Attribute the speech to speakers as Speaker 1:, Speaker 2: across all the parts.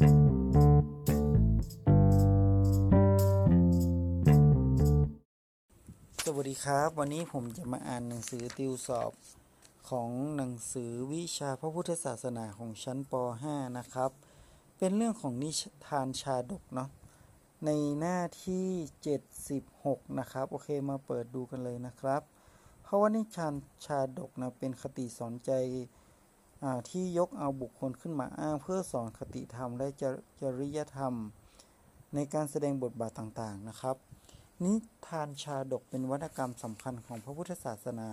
Speaker 1: สวัสดีครับ วันนี้ผมจะมาอ่านหนังสือติวสอบของหนังสือวิชาพระพุทธศาสนาของชั้นป .5 นะครับ เป็นเรื่องของนิทานชาดกเนาะในหน้าที่ 76 นะครับ โอเคมาเปิดดูกันเลยนะครับ เพราะว่านิทานชาดกนะเป็นคติสอนใจ ที่ยกเอาบุคคลขึ้นมาอ้างเพื่อสอนคติธรรมและจริยธรรม ในการแสดงบทบาทต่างๆนะครับ นิทานชาดกเป็นวรรณกรรมสำคัญของพระพุทธศาสนา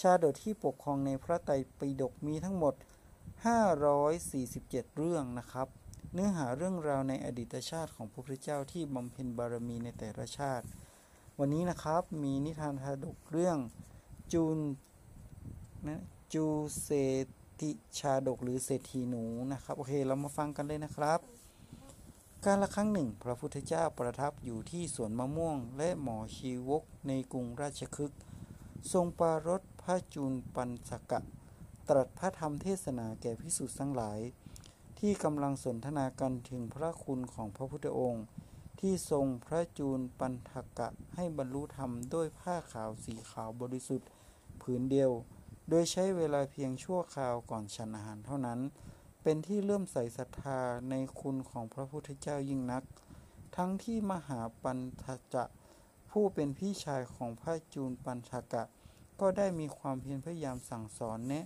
Speaker 1: ชาดกที่ปกครองในพระไตรปิฎกมีทั้งหมด 547 เรื่องนะครับ เนื้อหาเรื่องราวในอดีตชาติของพระพุทธเจ้าที่บำเพ็ญบารมีในแต่ละชาติ วันนี้นะครับมีนิทานชาดกเรื่องจูนนะจูเศติ ชาดกหรือเศรษฐีหนูนะครับ โอเค เรามาฟังกันเลยนะครับ การละครั้งหนึ่ง พระพุทธเจ้าประทับอยู่ที่สวนมะม่วง และหมอชีวกในกรุงราชคฤห์ทรงปารถพระจุลปันสกะ ตรัสพระธรรมเทศนาแก่พิสุทธ์ทั้งหลาย ที่กำลังสนทนากันถึงพระคุณของพระพุทธองค์ ที่ทรงพระจูลปันทกะให้บรรลุธรรมด้วยผ้าขาวสีขาวบริสุทธิ์ผืนเดียว โดยใช้เวลาเพียงชั่วคราวก่อนฉันอาหารเท่านั้น เป็นที่เลื่อมใสศรัทธาในคุณของพระพุทธเจ้ายิ่งนัก ทั้งที่มหาปันทจะผู้เป็นพี่ชายของพระจูลปันทกะ ก็ได้มีความเพียรพยายามสั่งสอนแนะ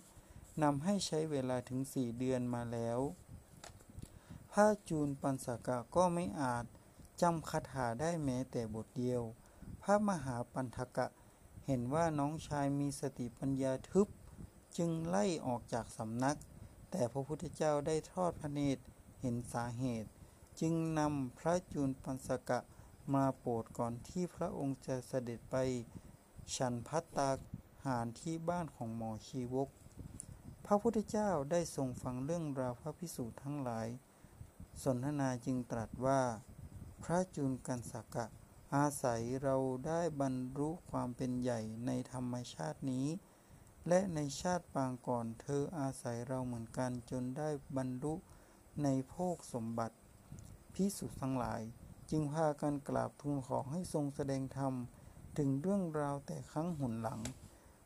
Speaker 1: นำให้ใช้เวลาถึงสี่เดือนมาแล้ว พระจูลปันสกะก็ไม่อาจจำคาถาได้แม้แต่บทเดียว พระมหาปันทกะ เห็นว่าน้องชายมีสติปัญญาทึบ จึงไล่ออกจากสำนัก แต่พระพุทธเจ้าได้ทอดพระเนตรเห็นสาเหตุ จึงนำพระจูลปันสกะมาโปรดก่อนที่พระองค์จะเสด็จไป ฉันพัตตาหารที่บ้านของหมอชีวก พระพุทธเจ้าได้ทรงฟังเรื่องราวพระพิสูจน์ทั้งหลาย สนทนาจึงตรัสว่า พระจูลกันสกะ อาศัยเราได้บรรลุความเป็นใหญ่ในธรรมชาตินี้ และในชาติปางก่อนเธออาศัยเราเหมือนกันจนได้บรรลุในโภคสมบัติพิสุทั้งหลาย จึงพากันกราบทูลขอให้ทรงแสดงธรรม ถึงเรื่องราวแต่ครั้งหุนหลัง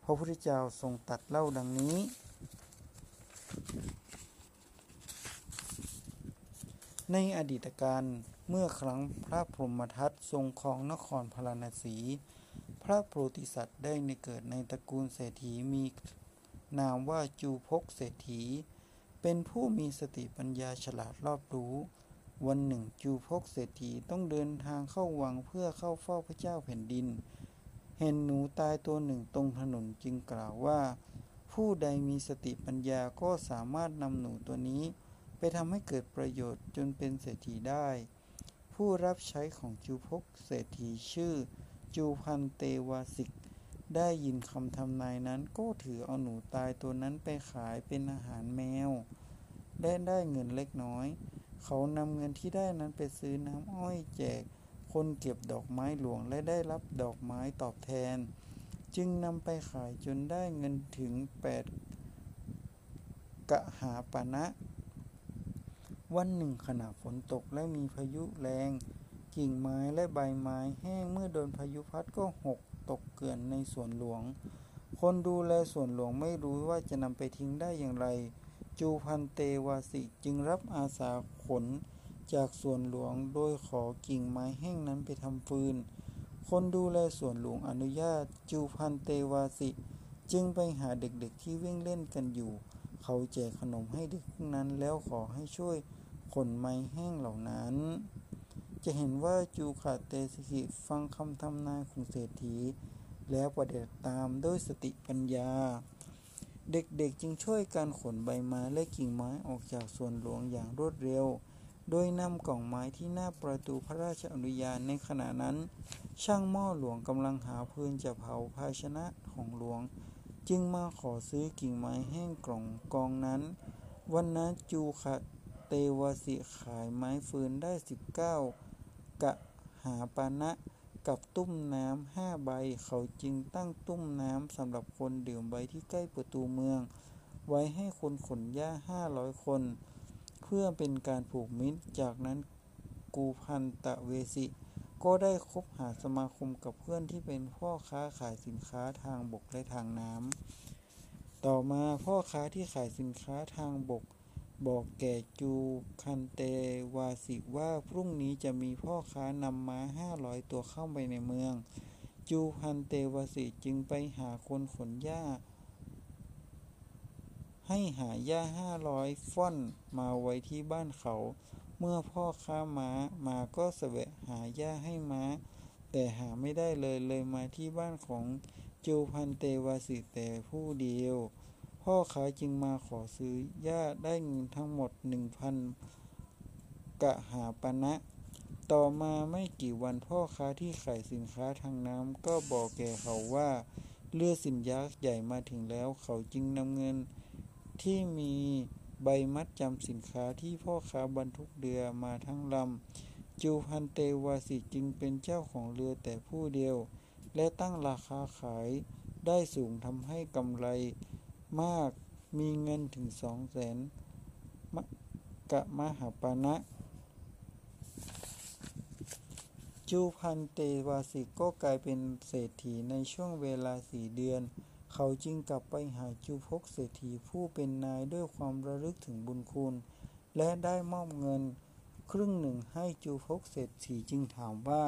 Speaker 1: พระพุทธเจ้าทรงตัดเล่าดังนี้ ในอดีตการ เมื่อครั้งพระพรหมทัตทรงครองนครพาราณสี พระโพธิสัตว์ได้ในเกิดในตระกูลเศรษฐีมีนามว่าจูพกเศรษฐี เป็นผู้มีสติปัญญาฉลาดรอบรู้ วันหนึ่งจูพกเศรษฐีต้องเดินทางเข้าวังเพื่อเข้าเฝ้าพระเจ้าแผ่นดิน เห็นหนูตายตัวหนึ่งตรงถนนจึงกล่าวว่า ผู้ใดมีสติปัญญาก็สามารถนำหนูตัวนี้ ไปทำให้เกิดประโยชน์จนเป็นเศรษฐีได้ ผู้รับใช้ของจูพกเศรษฐีชื่อ จูพันเตวาสิก ได้ยินคำทำนายนั้นก็ถือเอาหนูตายตัวนั้นไปขายเป็นอาหารแมว ได้ได้เงินเล็กน้อย เขานำเงินที่ได้นั้นไปซื้อน้ำอ้อยแจก คนเก็บดอกไม้หลวงและได้รับดอกไม้ตอบแทน จึงนำไปขายจนได้เงินถึงแปดกะหาปณะนะ วันหนึ่งขณะฝนตกและมีพายุแรง กิ่งไม้และใบไม้แห้งเมื่อโดนพายุพัดก็หกตกเกลื่อนในสวนหลวง คนดูแลสวนหลวงไม่รู้ว่าจะนำไปทิ้งได้อย่างไร จูพันเตวาสิจึงรับอาสาขนจากสวนหลวงโดยขอกิ่งไม้แห้งนั้นไปทำฟืน คนดูแลสวนหลวงอนุญาต จูพันเตวาสิจึงไปหาเด็กๆที่วิ่งเล่นกันอยู่ เขาแจกขนมให้เด็กนั้นแล้วขอให้ช่วย ขนไม้แห้งเหล่านั้น จะเห็นว่าจูขาเตสกิฟังคำทำนายของเศรษฐี แล้วประเดิตามด้วยสติปัญญา เด็กๆจึงช่วยการขนใบไม้และกิ่งไม้ออกจากส่วนหลวงอย่างรวดเร็ว โดยนำกล่องไม้ที่หน้าประตูพระราชอนุญาตในขณะนั้น ช่างหม้อหลวงกำลังหาพื้นจะเผาภาชนะของหลวง จึงมาขอซื้อกิ่งไม้แห้งกล่องกองนั้น วันนั้นจูขะ เตวสิขายไม้ฟืนได้สิบเก้ากะหาปานะกับตุ้มน้ำห้าใบ เขาจึงตั้งตุ้มน้ำสำหรับคนดื่มใบที่ใกล้ประตูเมือง ไว้ให้คนขนหญ้าห้าร้อยคนคพื่อเป็นการผูกมิตร จากนั้นกูพันตะเวสิ ก็ได้คบหาสมาคมกับเพื่อนที่เป็นพ่อค้าขายสินค้าทางบกและทางน้ำต่อมาพ่อค้าที่ขายสินค้าทางบก บอกแก่จูคันเตวาสิว่าพรุ่งนี้จะมีพ่อค้านำม้าห้าร้อยตัวเข้าไปในเมือง จูพันเตวาสิจึงไปหาคนขนหญ้า ให้หาหญ้าห้าร้อยฟ่อนมาไว้ที่บ้านเขา เมื่อพ่อค้าม้ามาก็แสวะหาหญ้าให้ม้า แต่หาไม่ได้เลยเลยมาที่บ้านของจูพันเตวาสิแต่ผู้เดียว พ่อค้าจึงมาขอซื้อหญ้าได้เงินทั้งหมดหนึ่งพันกะหาปณะต่อมาไม่กี่วันพ่อค้าที่ขายสินค้าทางน้ำก็บอกแก่เขาว่าเรือสินยักษ์ใหญ่มาถึงแล้วเขาจึงนำเงินที่มีใบมัดจำสินค้าที่พ่อค้าบรรทุกเรือมาทั้งลำจูพันเตวาสิจึงเป็นเจ้าของเรือแต่ผู้เดียว และตั้งราคาขายได้สูงทำให้กำไร มากมีเงินถึงสองแสนกะมหาปณะจูพันเตวาสิก็กลายเป็นเศรษฐีในช่วงเวลาสี่เดือน เขาจึงกลับไปหาจูพกเศรษฐีผู้เป็นนายด้วยความระลึกถึงบุญคุณ และได้มอบเงินครึ่งหนึ่งให้จูพกเศรษฐีจึงถามว่า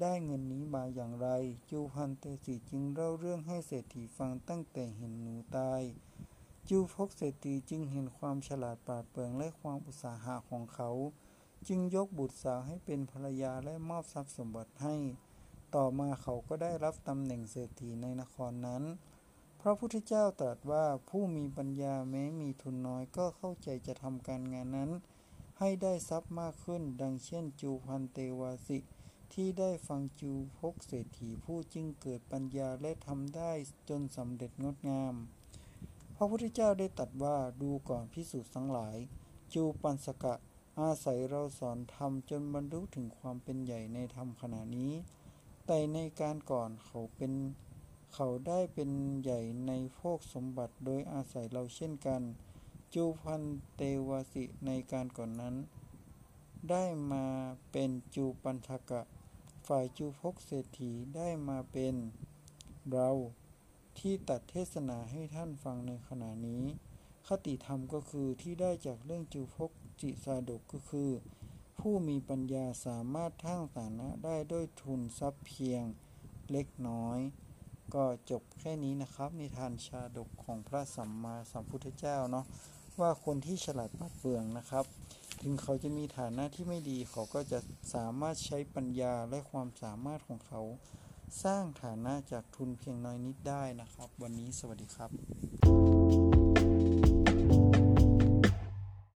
Speaker 1: ได้เงินนี้มาอย่างไร จูพันเตสีจึงเล่าเรื่องให้เศรษฐีฟังตั้งแต่เห็นหนูตาย จูพกเศรษฐีจึงเห็นความฉลาดปราดเปรื่องและความอุตสาหะของเขา จึงยกบุตรสาวให้เป็นภรรยาและมอบทรัพย์สมบัติให้ ต่อมาเขาก็ได้รับตำแหน่งเศรษฐีในนครนั้น พระพุทธเจ้าตรัสว่าผู้มีปัญญาแม้มีทุนน้อยก็เข้าใจจะทำการงานนั้น ให้ได้ทรัพย์มากขึ้น ดังเช่นจูพันเตวาสิ ที่ได้ฟังจูพกเศรษฐีผู้จึงเกิดปัญญาและทำได้จนสำเร็จงดงาม พระพุทธเจ้าได้ตรัสว่าดูก่อนพิสูจน์ทั้งหลาย จูปันสกะ อาศัยเราสอนธรรมจนบรรลุถึงความเป็นใหญ่ในธรรมขณะนี้ แต่ในการก่อนเขาเป็นเขาได้เป็นใหญ่ในโภคสมบัติโดยอาศัยเราเช่นกัน จูพันเตวสิในการก่อนนั้น ได้มาเป็นจูปันทกะ ฝ่ายจูพกเศรษฐีได้มาเป็นเราที่ตัดเทศนาให้ท่านฟังในขณะนี้ คติธรรมก็คือที่ได้จากเรื่องจูพกจิสาดกก็คือ ผู้มีปัญญาสามารถทั้งฐานะได้ด้วยทุนทรัพย์เพียงเล็กน้อย ก็จบแค่นี้นะครับ นิทานชาดกของพระสัมมาสัมพุทธเจ้าเนาะว่าคนที่ฉลาดปราดเปืองนะครับ ถึงเขาจะมีฐานะที่ไม่ดี เขาก็จะสามารถใช้ปัญญาและความสามารถของเขา สร้างฐานะจากทุนเพียงน้อยนิดได้นะครับ วันนี้สวัสดีครับ